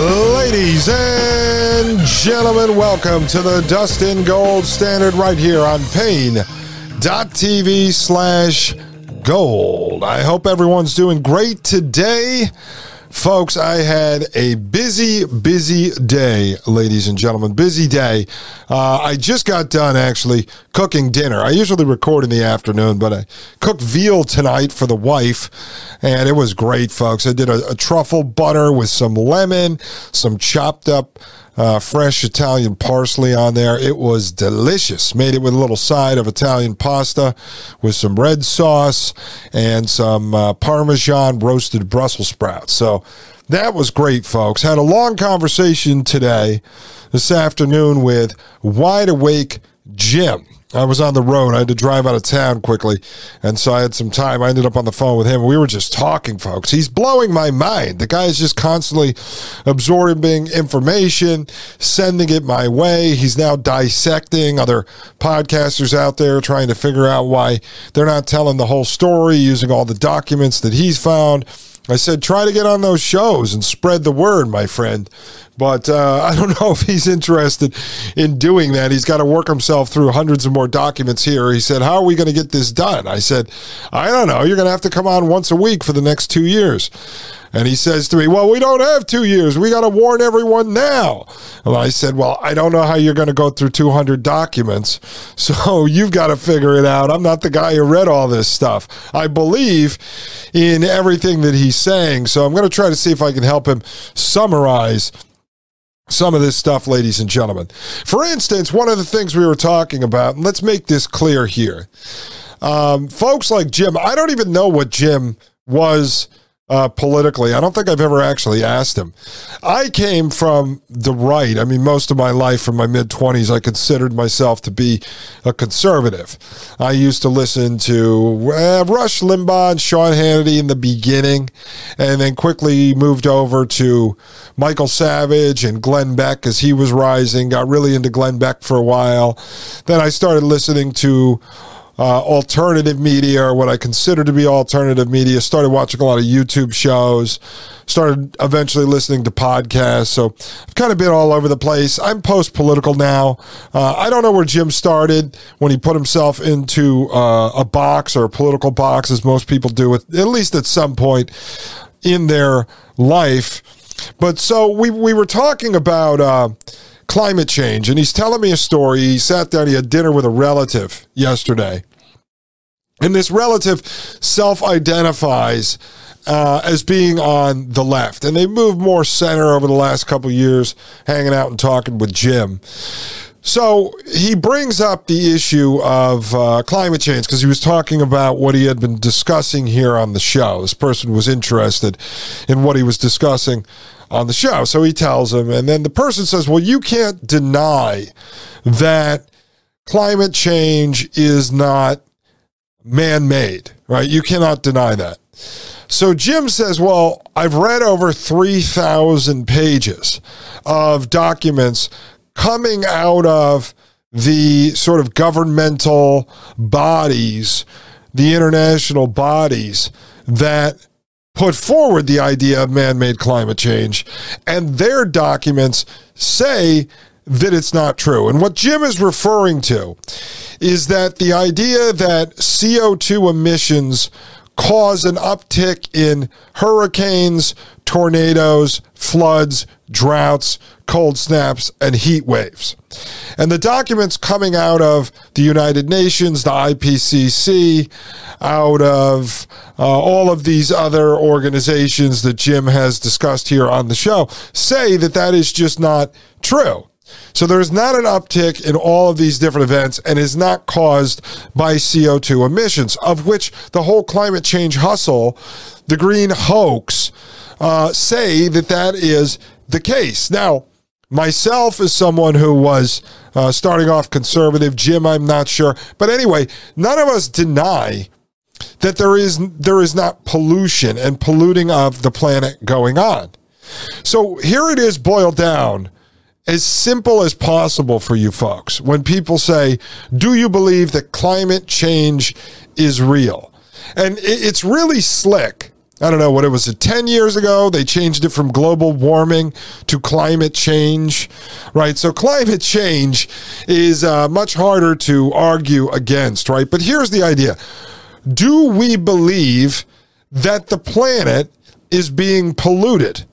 Ladies and gentlemen, welcome to the Dustin Gold Standard right here on Paine.tv slash gold. I hope everyone's doing great today. Folks, I had a busy, busy day, ladies and gentlemen. Busy day. Uh, I just got done actually cooking dinner. I usually record in the afternoon, but I cooked veal tonight for the wife, and it was great, folks. I did a, a truffle butter with some lemon, some chopped up uh, fresh Italian parsley on there. It was delicious. Made it with a little side of Italian pasta with some red sauce and some uh, Parmesan roasted Brussels sprouts. So that was great, folks. Had a long conversation today, this afternoon, with Wide Awake Jim. I was on the road. I had to drive out of town quickly. And so I had some time. I ended up on the phone with him. We were just talking, folks. He's blowing my mind. The guy is just constantly absorbing information, sending it my way. He's now dissecting other podcasters out there, trying to figure out why they're not telling the whole story using all the documents that he's found. I said, try to get on those shows and spread the word, my friend. But uh, I don't know if he's interested in doing that. He's got to work himself through hundreds of more documents here. He said, How are we going to get this done? I said, I don't know. You're going to have to come on once a week for the next two years. And he says to me, Well, we don't have two years. We got to warn everyone now. And I said, Well, I don't know how you're going to go through 200 documents. So you've got to figure it out. I'm not the guy who read all this stuff. I believe in everything that he's saying. So I'm going to try to see if I can help him summarize some of this stuff, ladies and gentlemen. For instance, one of the things we were talking about, and let's make this clear here. Um, folks like Jim, I don't even know what Jim was uh, politically. I don't think I've ever actually asked him. I came from the right. I mean, most of my life, from my mid 20s, I considered myself to be a conservative. I used to listen to uh, Rush Limbaugh and Sean Hannity in the beginning, and then quickly moved over to Michael Savage and Glenn Beck as he was rising. Got really into Glenn Beck for a while. Then I started listening to uh, alternative media or what I consider to be alternative media. Started watching a lot of YouTube shows. Started eventually listening to podcasts. So I've kind of been all over the place. I'm post political now. Uh, I don't know where Jim started when he put himself into uh, a box or a political box, as most people do, at, at least at some point in their life. But so we we were talking about uh, climate change, and he's telling me a story. He sat down, he had dinner with a relative yesterday, and this relative self identifies uh, as being on the left. And they moved more center over the last couple years, hanging out and talking with Jim. So he brings up the issue of uh, climate change because he was talking about what he had been discussing here on the show. This person was interested in what he was discussing on the show. So he tells him, and then the person says, Well, you can't deny that climate change is not man made, right? You cannot deny that. So Jim says, Well, I've read over 3,000 pages of documents coming out of the sort of governmental bodies, the international bodies that put forward the idea of man made climate change. And their documents say that it's not true. And what Jim is referring to is that the idea that CO2 emissions cause an uptick in hurricanes, tornadoes, floods, droughts, cold snaps, and heat waves. And the documents coming out of the United Nations, the IPCC, out of uh, all of these other organizations that Jim has discussed here on the show say that that is just not true. So there's not an uptick in all of these different events and is not caused by CO2 emissions, of which the whole climate change hustle, the green hoax, uh, say that that is the case. Now, myself as someone who was uh, starting off conservative, Jim, I'm not sure, but anyway, none of us deny that there is there is not pollution and polluting of the planet going on. So here it is boiled down as simple as possible for you folks. When people say, "Do you believe that climate change is real?" And it's really slick. I don't know what it was. 10 years ago, they changed it from global warming to climate change, right? So climate change is uh, much harder to argue against, right? But here's the idea do we believe that the planet is being polluted?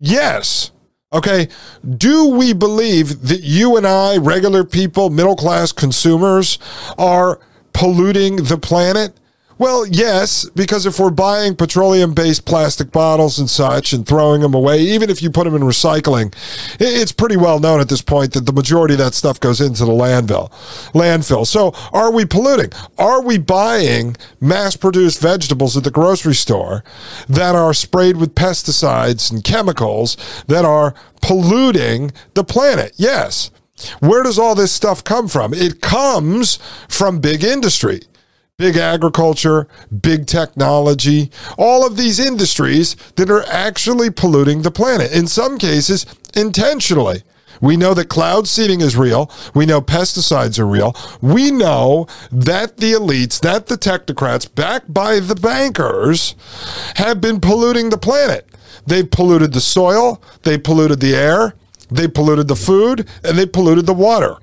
Yes. Okay. Do we believe that you and I, regular people, middle class consumers, are polluting the planet? Well, yes, because if we're buying petroleum based plastic bottles and such and throwing them away, even if you put them in recycling, it's pretty well known at this point that the majority of that stuff goes into the landfill. Landfill. So are we polluting? Are we buying mass produced vegetables at the grocery store that are sprayed with pesticides and chemicals that are polluting the planet? Yes. Where does all this stuff come from? It comes from big industry big agriculture, big technology, all of these industries that are actually polluting the planet, in some cases, intentionally. We know that cloud seeding is real. We know pesticides are real. We know that the elites, that the technocrats, backed by the bankers, have been polluting the planet. They've polluted the soil, they polluted the air, they polluted the food, and they polluted the water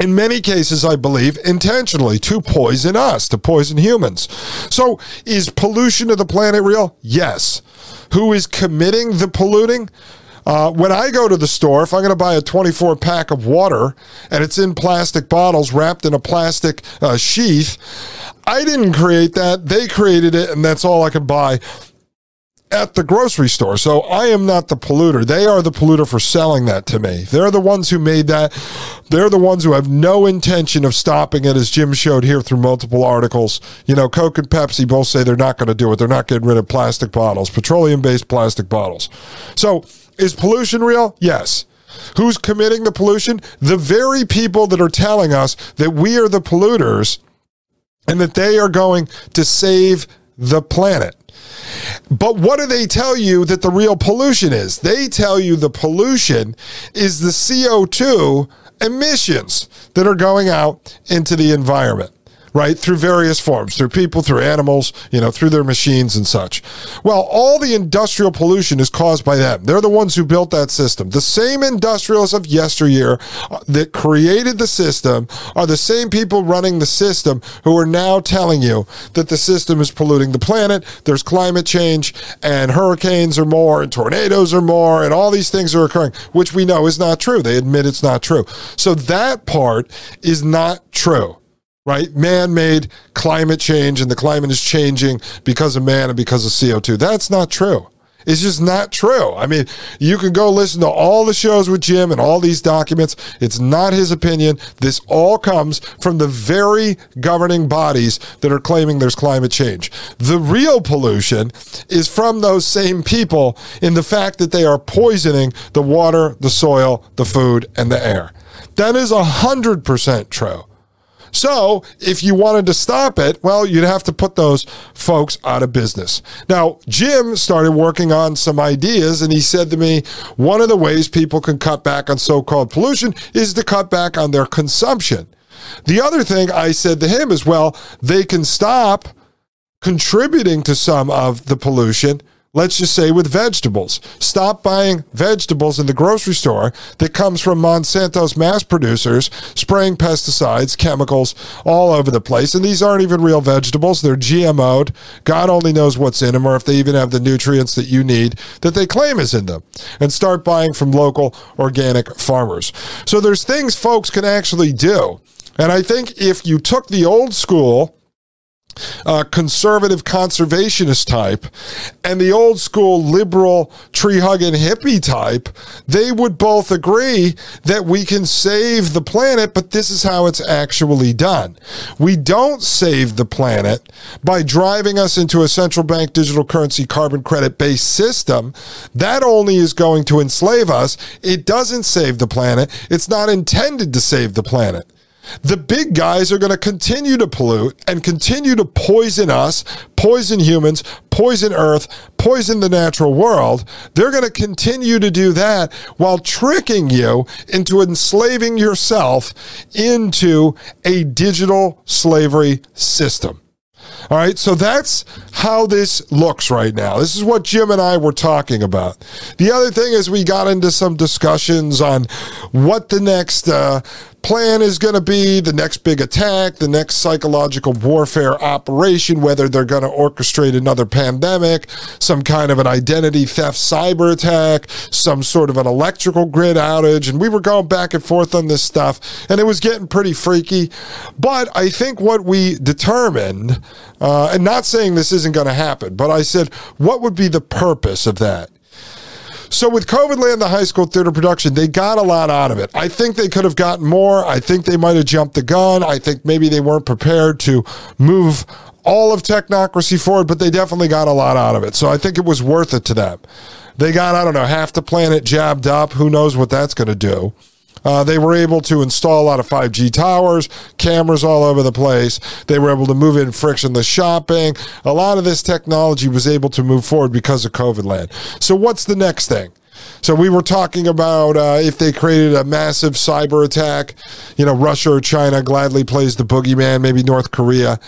in many cases, I believe, intentionally to poison us, to poison humans. So, is pollution of the planet real? Yes. Who is committing the polluting? Uh, when I go to the store, if I'm going to buy a 24 pack of water and it's in plastic bottles wrapped in a plastic uh, sheath, I didn't create that. They created it, and that's all I can buy at the grocery store. So I am not the polluter. They are the polluter for selling that to me. They're the ones who made that. They're the ones who have no intention of stopping it, as Jim showed here through multiple articles. You know, Coke and Pepsi both say they're not going to do it. They're not getting rid of plastic bottles, petroleum based plastic bottles. So is pollution real? Yes. Who's committing the pollution? The very people that are telling us that we are the polluters and that they are going to save the planet. But what do they tell you that the real pollution is? They tell you the pollution is the CO2 emissions that are going out into the environment right? Through various forms, through people, through animals, you know, through their machines and such. Well, all the industrial pollution is caused by them. They're the ones who built that system. The same industrialists of yesteryear uh, that created the system are the same people running the system who are now telling you that the system is polluting the planet. There's climate change and hurricanes are more and tornadoes are more and all these things are occurring, which we know is not true. They admit it's not true. So that part is not true right? Man made climate change and the climate is changing because of man and because of CO2. That's not true. It's just not true. I mean, you can go listen to all the shows with Jim and all these documents. It's not his opinion. This all comes from the very governing bodies that are claiming there's climate change. The real pollution is from those same people in the fact that they are poisoning the water, the soil, the food, and the air. That is 100% true. So if you wanted to stop it, well, you'd have to put those folks out of business. Now, Jim started working on some ideas and he said to me, one of the ways people can cut back on so called pollution is to cut back on their consumption. The other thing I said to him is, well, they can stop contributing to some of the pollution let's just say with vegetables. Stop buying vegetables in the grocery store that comes from Monsanto's mass producers spraying pesticides, chemicals all over the place. And these aren't even real vegetables. They're GMO'd. God only knows what's in them or if they even have the nutrients that you need that they claim is in them. And start buying from local organic farmers. So there's things folks can actually do. And I think if you took the old school uh, conservative conservationist type and the old school liberal tree hugging hippie type, they would both agree that we can save the planet, but this is how it's actually done. We don't save the planet by driving us into a central bank digital currency carbon credit based system. That only is going to enslave us. It doesn't save the planet. It's not intended to save the planet. The big guys are going to continue to pollute and continue to poison us, poison humans, poison Earth, poison the natural world. They're going to continue to do that while tricking you into enslaving yourself into a digital slavery system. All right, so that's how this looks right now. This is what Jim and I were talking about. The other thing is, we got into some discussions on what the next uh, plan is going to be, the next big attack, the next psychological warfare operation, whether they're going to orchestrate another pandemic, some kind of an identity theft cyber attack, some sort of an electrical grid outage. And we were going back and forth on this stuff, and it was getting pretty freaky. But I think what we determined uh, and not saying this isn't going to happen, but I said, what would be the purpose of that? So with COVID Land, the high school theater production, they got a lot out of it. I think they could have gotten more. I think they might have jumped the gun. I think maybe they weren't prepared to move all of technocracy forward, but they definitely got a lot out of it. So I think it was worth it to them. They got, I don't know, half the planet jabbed up. Who knows what that's going to do? Uh, they were able to install a lot of 5G towers, cameras all over the place. They were able to move in frictionless shopping. A lot of this technology was able to move forward because of COVID land. So, what's the next thing? So we were talking about uh, if they created a massive cyber attack, you know, Russia or China gladly plays the boogeyman, maybe North Korea.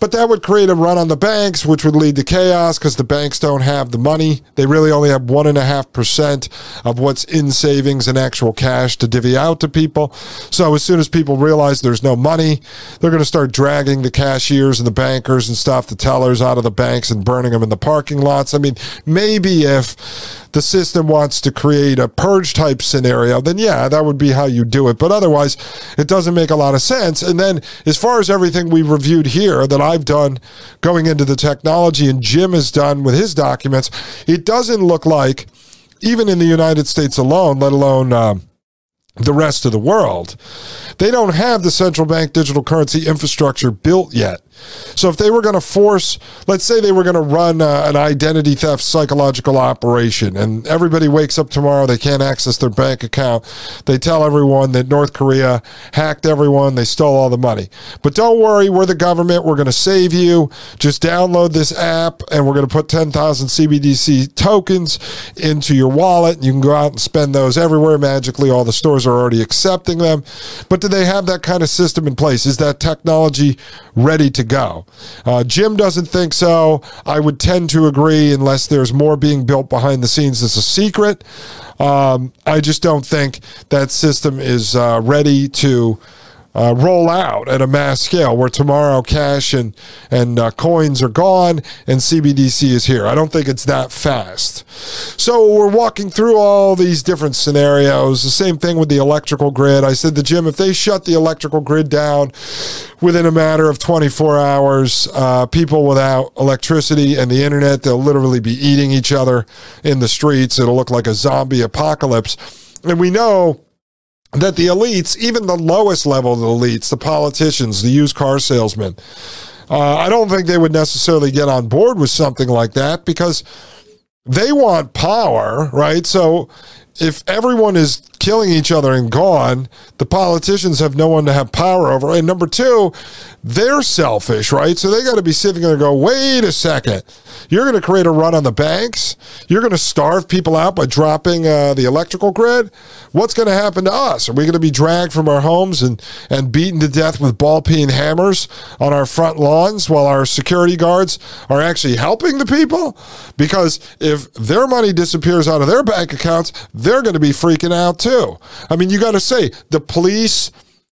But that would create a run on the banks, which would lead to chaos because the banks don't have the money. They really only have 1.5% of what's in savings and actual cash to divvy out to people. So as soon as people realize there's no money, they're going to start dragging the cashiers and the bankers and stuff, the tellers out of the banks and burning them in the parking lots. I mean, maybe if the system wants to create a purge type scenario, then yeah, that would be how you do it. But otherwise, it doesn't make a lot of sense. And then as far as everything we reviewed here that I've done going into the technology and Jim has done with his documents, it doesn't look like, even in the United States alone, let alone uh, the rest of the world, they don't have the central bank digital currency infrastructure built yet. So if they were going to force, let's say they were going to run uh, an identity theft psychological operation, and everybody wakes up tomorrow, they can't access their bank account. They tell everyone that North Korea hacked everyone, they stole all the money. But don't worry, we're the government, we're going to save you. Just download this app, and we're going to put 10,000 CBDC tokens into your wallet. And you can go out and spend those everywhere. Magically, all the stores are already accepting them. But do they have that kind of system in place? Is that technology ready to go. Uh, Jim doesn't think so. I would tend to agree unless there's more being built behind the scenes as a secret. Um, I just don't think that system is uh, ready to uh, roll out at a mass scale where tomorrow cash and and uh, coins are gone and CBDC is here. I don't think it's that fast. So we're walking through all these different scenarios. The same thing with the electrical grid. I said to Jim, if they shut the electrical grid down within a matter of 24 hours, uh, people without electricity and the internet, they'll literally be eating each other in the streets. It'll look like a zombie apocalypse. And we know that the elites, even the lowest level of the elites, the politicians, the used car salesmen, uh, I don't think they would necessarily get on board with something like that because they want power, right? So if everyone is killing each other and gone, the politicians have no one to have power over. And number two, they're selfish, right? So they got to be sitting there and go, wait a second. You're going to create a run on the banks. You're going to starve people out by dropping uh, the electrical grid. What's going to happen to us? Are we going to be dragged from our homes and, and beaten to death with ball peen hammers on our front lawns while our security guards are actually helping the people? Because if their money disappears out of their bank accounts, they're going to be freaking out too. I mean, you got to say, the police,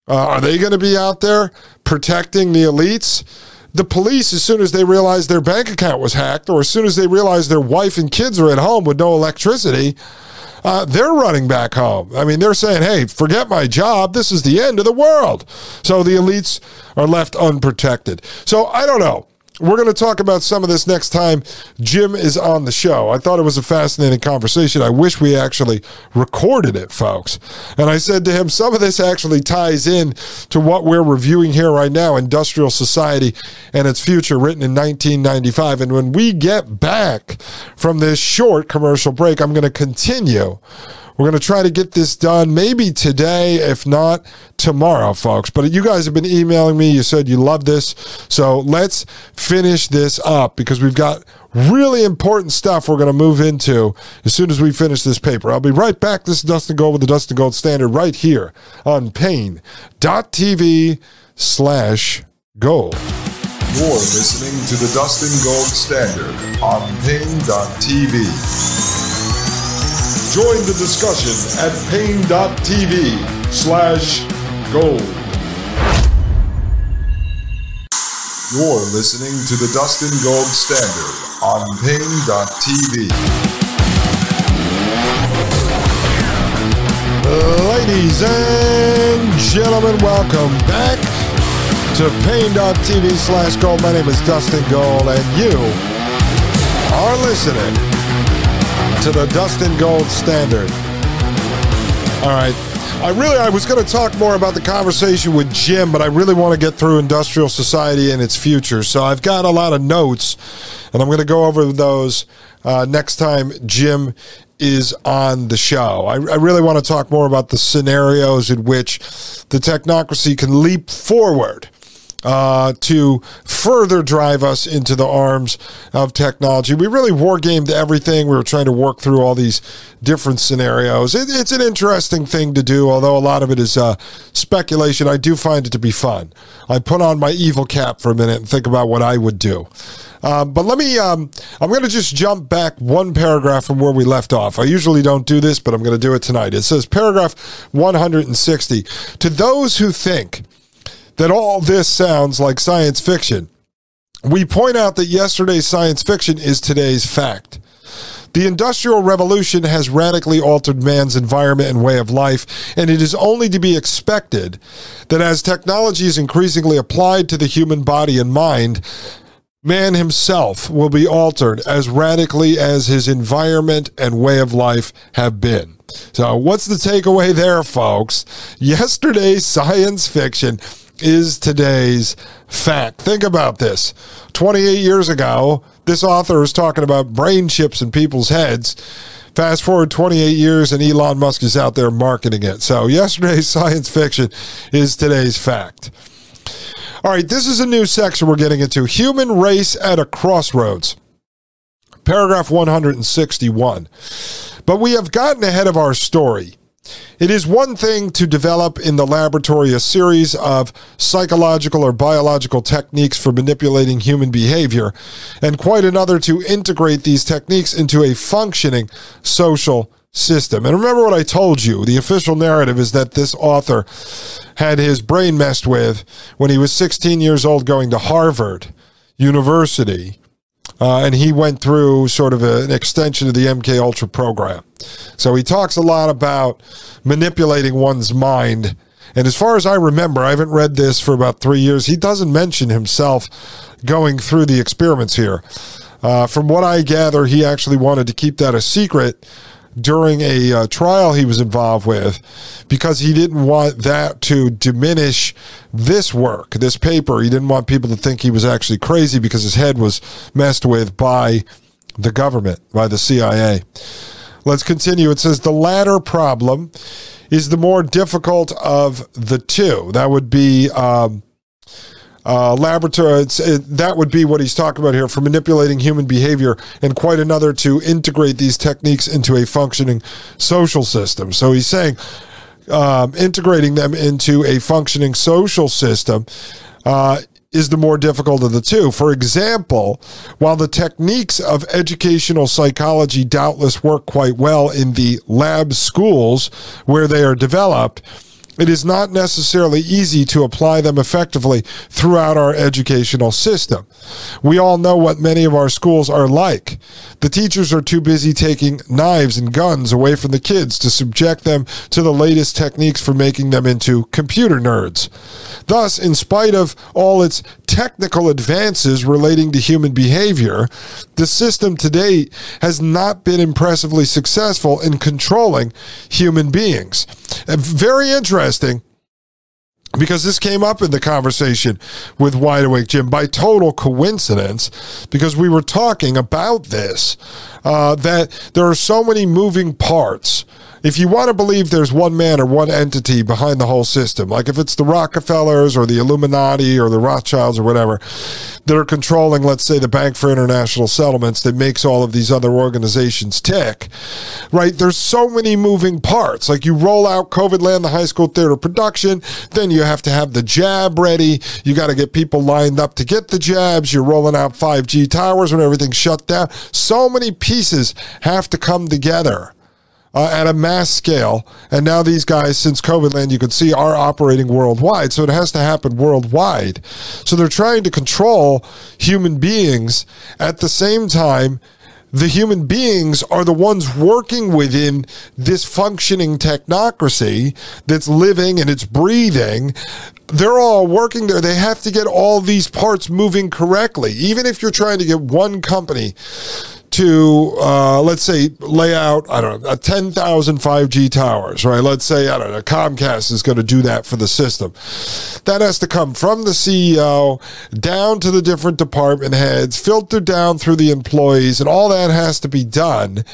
uh, are they going to be out there protecting the elites? The police, as soon as they realize their bank account was hacked, or as soon as they realize their wife and kids are at home with no electricity, uh, they're running back home. I mean, they're saying, hey, forget my job. This is the end of the world. So the elites are left unprotected. So I don't know. We're going to talk about some of this next time Jim is on the show. I thought it was a fascinating conversation. I wish we actually recorded it, folks. And I said to him, some of this actually ties in to what we're reviewing here right now Industrial Society and its Future, written in 1995. And when we get back from this short commercial break, I'm going to continue we're going to try to get this done maybe today, if not tomorrow, folks. But you guys have been emailing me. You said you love this. So let's finish this up because we've got really important stuff we're going to move into as soon as we finish this paper. I'll be right back. This is Dustin Gold with the Dustin Gold Standard right here on Paine.tv slash gold. You're listening to the Dustin Gold Standard on Paine.tv. Join the discussion at Paine.tv slash gold. You're listening to the Dustin Gold Standard on Paine.tv. Ladies and gentlemen, welcome back to Paine.tv slash gold. My name is Dustin Gold, and you are listening to the Dustin Gold Standard. All right. I really I was going to talk more about the conversation with Jim, but I really want to get through industrial society and its future. So I've got a lot of notes, and I'm going to go over those uh, next time Jim is on the show. I, I really want to talk more about the scenarios in which the technocracy can leap forward uh, to further drive us into the arms of technology. We really wargamed everything. We were trying to work through all these different scenarios. It, it's an interesting thing to do, although a lot of it is uh, speculation. I do find it to be fun. I put on my evil cap for a minute and think about what I would do. Um, but let me, um, I'm going to just jump back one paragraph from where we left off. I usually don't do this, but I'm going to do it tonight. It says, paragraph 160. To those who think that all this sounds like science fiction. We point out that yesterday's science fiction is today's fact. The Industrial Revolution has radically altered man's environment and way of life, and it is only to be expected that as technology is increasingly applied to the human body and mind, man himself will be altered as radically as his environment and way of life have been. So, what's the takeaway there, folks? Yesterday's science fiction is today's fact. Think about this. 28 years ago, this author was talking about brain chips in people's heads. Fast forward 28 years, and Elon Musk is out there marketing it. So, yesterday's science fiction is today's fact. All right, this is a new section we're getting into human race at a crossroads. Paragraph 161. But we have gotten ahead of our story. It is one thing to develop in the laboratory a series of psychological or biological techniques for manipulating human behavior, and quite another to integrate these techniques into a functioning social system. And remember what I told you the official narrative is that this author had his brain messed with when he was 16 years old going to Harvard University uh, and he went through sort of a, an extension of the MK Ultra program. So he talks a lot about manipulating one's mind. And as far as I remember, I haven't read this for about three years. He doesn't mention himself going through the experiments here. Uh, from what I gather, he actually wanted to keep that a secret during a uh, trial he was involved with because he didn't want that to diminish this work, this paper. He didn't want people to think he was actually crazy because his head was messed with by the government, by the CIA. Let's continue. It says the latter problem is the more difficult of the two. That would be. Um, uh, laboratory. It, that would be what he's talking about here for manipulating human behavior, and quite another to integrate these techniques into a functioning social system. So he's saying um, integrating them into a functioning social system. Uh, is the more difficult of the two. For example, while the techniques of educational psychology doubtless work quite well in the lab schools where they are developed, it is not necessarily easy to apply them effectively throughout our educational system. We all know what many of our schools are like. The teachers are too busy taking knives and guns away from the kids to subject them to the latest techniques for making them into computer nerds. Thus, in spite of all its technical advances relating to human behavior, the system to date has not been impressively successful in controlling human beings. And very interesting because this came up in the conversation with Wide Awake Jim by total coincidence, because we were talking about this, uh, that there are so many moving parts if you want to believe there's one man or one entity behind the whole system, like if it's the Rockefellers or the Illuminati or the Rothschilds or whatever that are controlling, let's say, the Bank for International Settlements that makes all of these other organizations tick, right? There's so many moving parts. Like you roll out COVID Land, the high school theater production, then you have to have the jab ready. You got to get people lined up to get the jabs. You're rolling out 5G towers when everything's shut down. So many pieces have to come together uh, at a mass scale. And now these guys, since COVID land, you can see are operating worldwide. So it has to happen worldwide. So they're trying to control human beings at the same time. The human beings are the ones working within this functioning technocracy that's living and it's breathing they're all working there. They have to get all these parts moving correctly. Even if you're trying to get one company to uh, let's say lay out I don't know 10,000 5G towers, right? Let's say I don't know Comcast is going to do that for the system. That has to come from the CEO down to the different department heads, filtered down through the employees, and all that has to be done.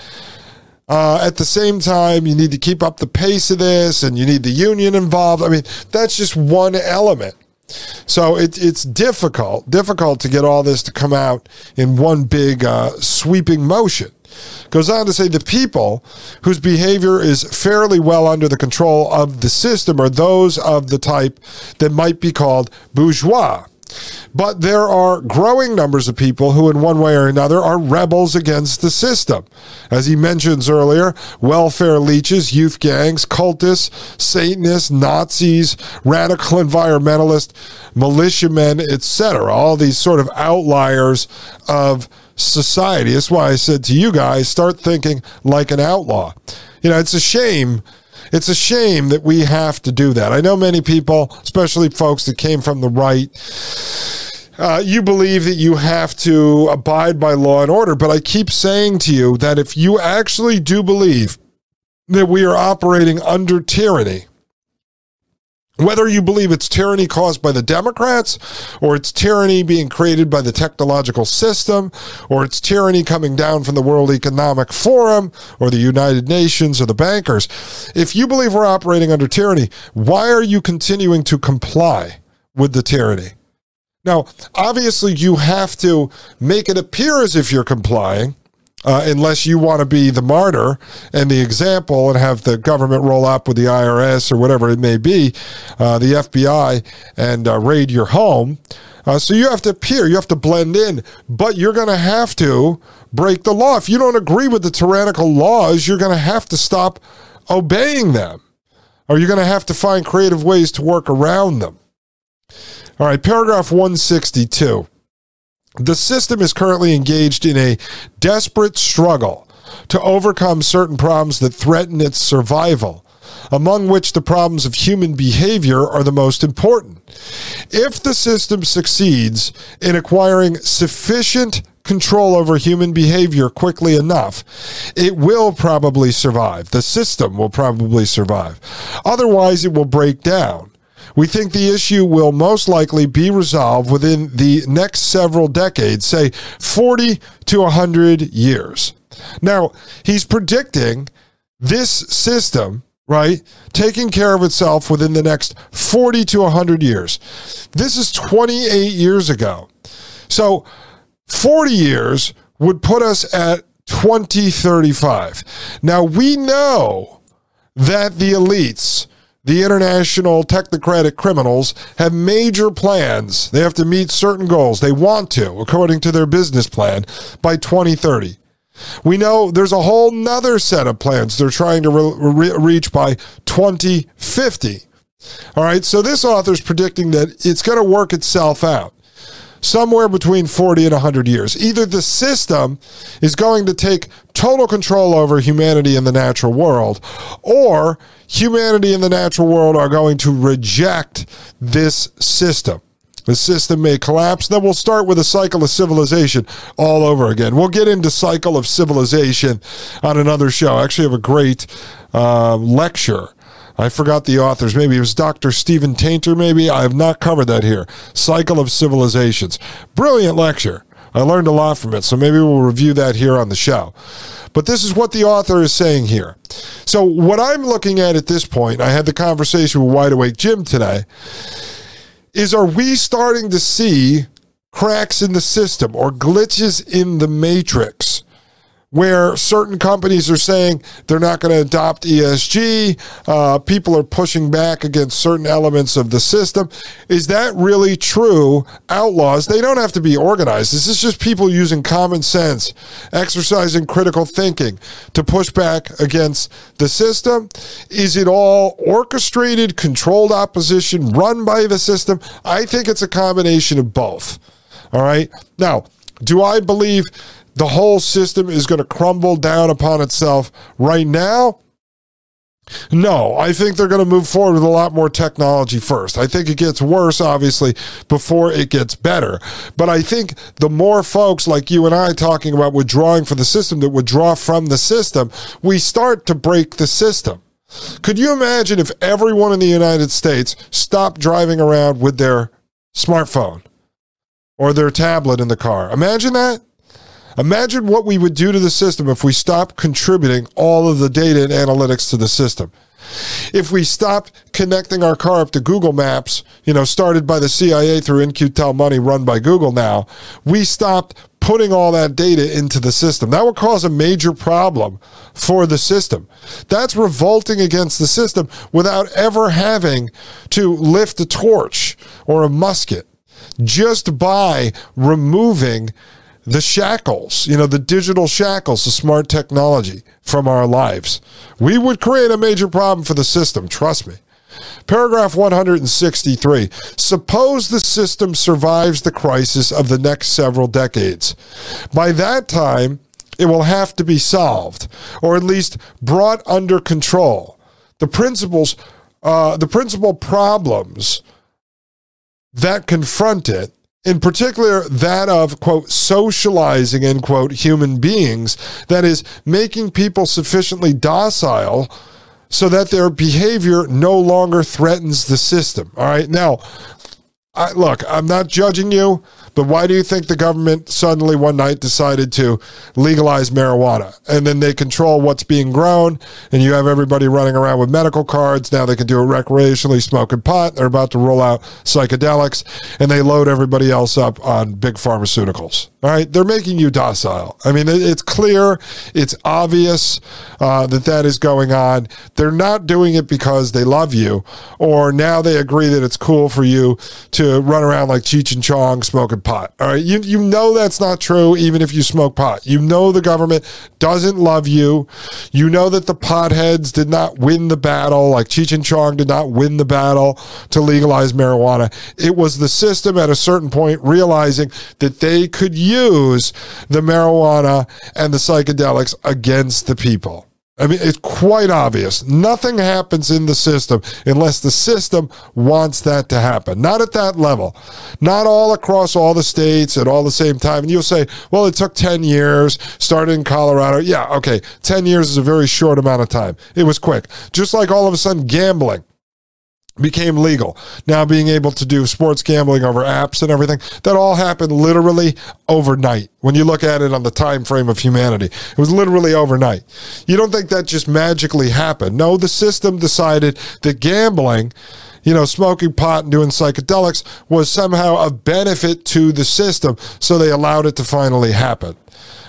Uh, at the same time, you need to keep up the pace of this, and you need the union involved. I mean, that's just one element. So it, it's difficult, difficult to get all this to come out in one big uh, sweeping motion. Goes on to say the people whose behavior is fairly well under the control of the system are those of the type that might be called bourgeois. But there are growing numbers of people who, in one way or another, are rebels against the system. As he mentions earlier, welfare leeches, youth gangs, cultists, Satanists, Nazis, radical environmentalists, militiamen, etc. All these sort of outliers of society. That's why I said to you guys, start thinking like an outlaw. You know, it's a shame it's a shame that we have to do that. I know many people, especially folks that came from the right, uh, you believe that you have to abide by law and order. But I keep saying to you that if you actually do believe that we are operating under tyranny, whether you believe it's tyranny caused by the Democrats, or it's tyranny being created by the technological system, or it's tyranny coming down from the World Economic Forum, or the United Nations, or the bankers, if you believe we're operating under tyranny, why are you continuing to comply with the tyranny? Now, obviously, you have to make it appear as if you're complying uh, unless you want to be the martyr and the example and have the government roll up with the IRS or whatever it may be, uh, the FBI, and uh, raid your home. Uh, so you have to appear, you have to blend in, but you're going to have to break the law. If you don't agree with the tyrannical laws, you're going to have to stop obeying them, or you're going to have to find creative ways to work around them. All right, paragraph 162. The system is currently engaged in a desperate struggle to overcome certain problems that threaten its survival, among which the problems of human behavior are the most important. If the system succeeds in acquiring sufficient control over human behavior quickly enough, it will probably survive. The system will probably survive. Otherwise, it will break down. We think the issue will most likely be resolved within the next several decades, say 40 to 100 years. Now, he's predicting this system, right, taking care of itself within the next 40 to 100 years. This is 28 years ago. So, 40 years would put us at 2035. Now, we know that the elites, the international technocratic criminals have major plans. They have to meet certain goals. They want to, according to their business plan, by 2030. We know there's a whole nother set of plans they're trying to re- re- reach by 2050. All right, so this author is predicting that it's going to work itself out. Somewhere between 40 and 100 years. Either the system is going to take total control over humanity in the natural world, or humanity in the natural world are going to reject this system. The system may collapse. Then we'll start with a cycle of civilization all over again. We'll get into cycle of civilization on another show. I actually have a great uh, lecture. I forgot the authors. Maybe it was Dr. Stephen Tainter, maybe. I have not covered that here. Cycle of Civilizations. Brilliant lecture. I learned a lot from it, so maybe we'll review that here on the show. But this is what the author is saying here. So, what I'm looking at at this point, I had the conversation with Wide Awake Jim today is are we starting to see cracks in the system or glitches in the matrix where certain companies are saying they're not going to adopt ESG. Uh, people are pushing back against certain elements of the system. Is that really true? Outlaws, they don't have to be organized. This is just people using common sense, exercising critical thinking to push back against the system. Is it all orchestrated, controlled opposition run by the system? I think it's a combination of both. All right. Now, do I believe the whole system is going to crumble down upon itself right now? No, I think they're going to move forward with a lot more technology first. I think it gets worse, obviously, before it gets better. But I think the more folks like you and I talking about withdrawing from the system that withdraw from the system, we start to break the system. Could you imagine if everyone in the United States stopped driving around with their smartphone or their tablet in the car? Imagine that. Imagine what we would do to the system if we stopped contributing all of the data and analytics to the system. If we stopped connecting our car up to Google Maps, you know, started by the CIA through In-Q-Tel Money run by Google now, we stopped putting all that data into the system. That would cause a major problem for the system. That's revolting against the system without ever having to lift a torch or a musket just by removing the shackles, you know, the digital shackles, the smart technology from our lives. We would create a major problem for the system, trust me. Paragraph 163. Suppose the system survives the crisis of the next several decades. By that time, it will have to be solved, or at least brought under control. The principles, uh, the principal problems that confront it in particular that of quote socializing end quote human beings that is making people sufficiently docile so that their behavior no longer threatens the system. All right now I, look i'm not judging you but why do you think the government suddenly one night decided to legalize marijuana? And then they control what's being grown, and you have everybody running around with medical cards. Now they can do it recreationally, smoking pot. They're about to roll out psychedelics, and they load everybody else up on big pharmaceuticals. All right, they're making you docile. I mean, it's clear, it's obvious uh, that that is going on. They're not doing it because they love you, or now they agree that it's cool for you to run around like Cheech and Chong smoking pot. All right. You, you know that's not true, even if you smoke pot. You know the government doesn't love you. You know that the potheads did not win the battle, like Cheech and Chong did not win the battle to legalize marijuana. It was the system at a certain point realizing that they could use the marijuana and the psychedelics against the people. I mean, it's quite obvious. Nothing happens in the system unless the system wants that to happen. Not at that level. Not all across all the states at all the same time. And you'll say, well, it took 10 years, started in Colorado. Yeah, okay. 10 years is a very short amount of time. It was quick. Just like all of a sudden gambling became legal. Now being able to do sports gambling over apps and everything, that all happened literally overnight. When you look at it on the time frame of humanity, it was literally overnight. You don't think that just magically happened. No, the system decided that gambling you know, smoking pot and doing psychedelics was somehow a benefit to the system. So they allowed it to finally happen.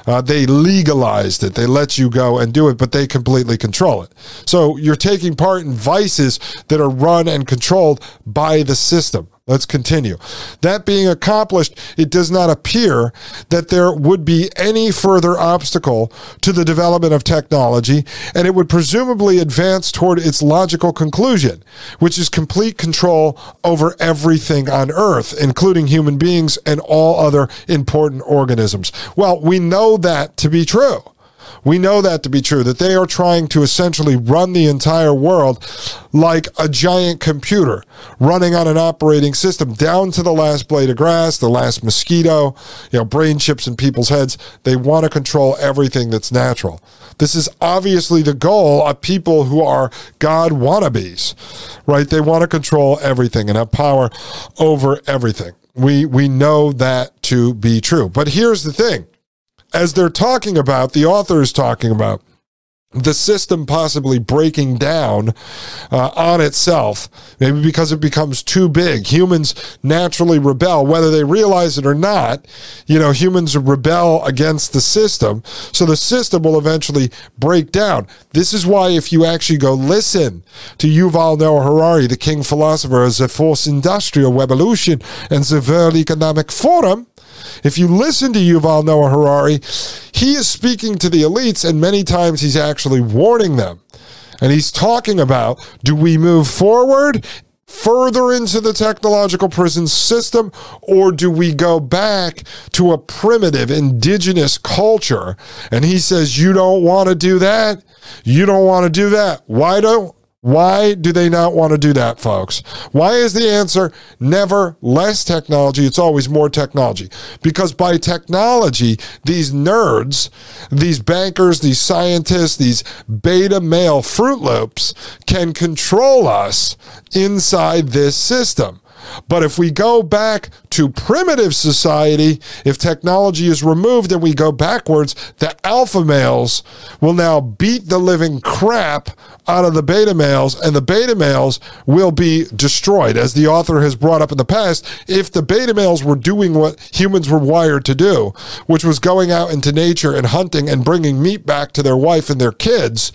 Uh, they legalized it. They let you go and do it, but they completely control it. So you're taking part in vices that are run and controlled by the system. Let's continue. That being accomplished, it does not appear that there would be any further obstacle to the development of technology, and it would presumably advance toward its logical conclusion, which is complete control over everything on Earth, including human beings and all other important organisms. Well, we know that to be true. We know that to be true, that they are trying to essentially run the entire world like a giant computer running on an operating system down to the last blade of grass, the last mosquito, you know, brain chips in people's heads. They want to control everything that's natural. This is obviously the goal of people who are God wannabes, right? They want to control everything and have power over everything. We, we know that to be true. But here's the thing as they're talking about, the author is talking about the system possibly breaking down uh, on itself, maybe because it becomes too big. Humans naturally rebel, whether they realize it or not. You know, humans rebel against the system, so the system will eventually break down. This is why, if you actually go listen to Yuval Noah Harari, the king philosopher, as a fourth industrial revolution and the World Economic Forum, if you listen to Yuval Noah Harari, he is speaking to the elites, and many times he's actually warning them. And he's talking about do we move forward further into the technological prison system, or do we go back to a primitive indigenous culture? And he says, You don't want to do that. You don't want to do that. Why don't why do they not want to do that, folks? Why is the answer never less technology? It's always more technology. Because by technology, these nerds, these bankers, these scientists, these beta male Fruit Loops can control us inside this system. But if we go back to primitive society, if technology is removed and we go backwards, the alpha males will now beat the living crap out of the beta males, and the beta males will be destroyed. As the author has brought up in the past, if the beta males were doing what humans were wired to do, which was going out into nature and hunting and bringing meat back to their wife and their kids,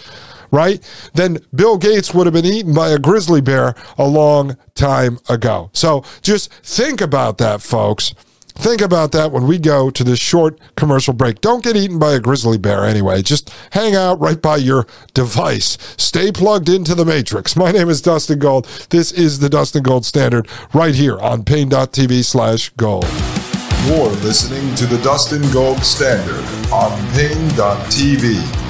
right? Then Bill Gates would have been eaten by a grizzly bear a long time ago. So just think about that, folks. Think about that when we go to this short commercial break. Don't get eaten by a grizzly bear anyway. Just hang out right by your device. Stay plugged into the matrix. My name is Dustin Gold. This is the Dustin Gold Standard right here on Paine.tv slash gold. You're listening to the Dustin Gold Standard on Paine.tv.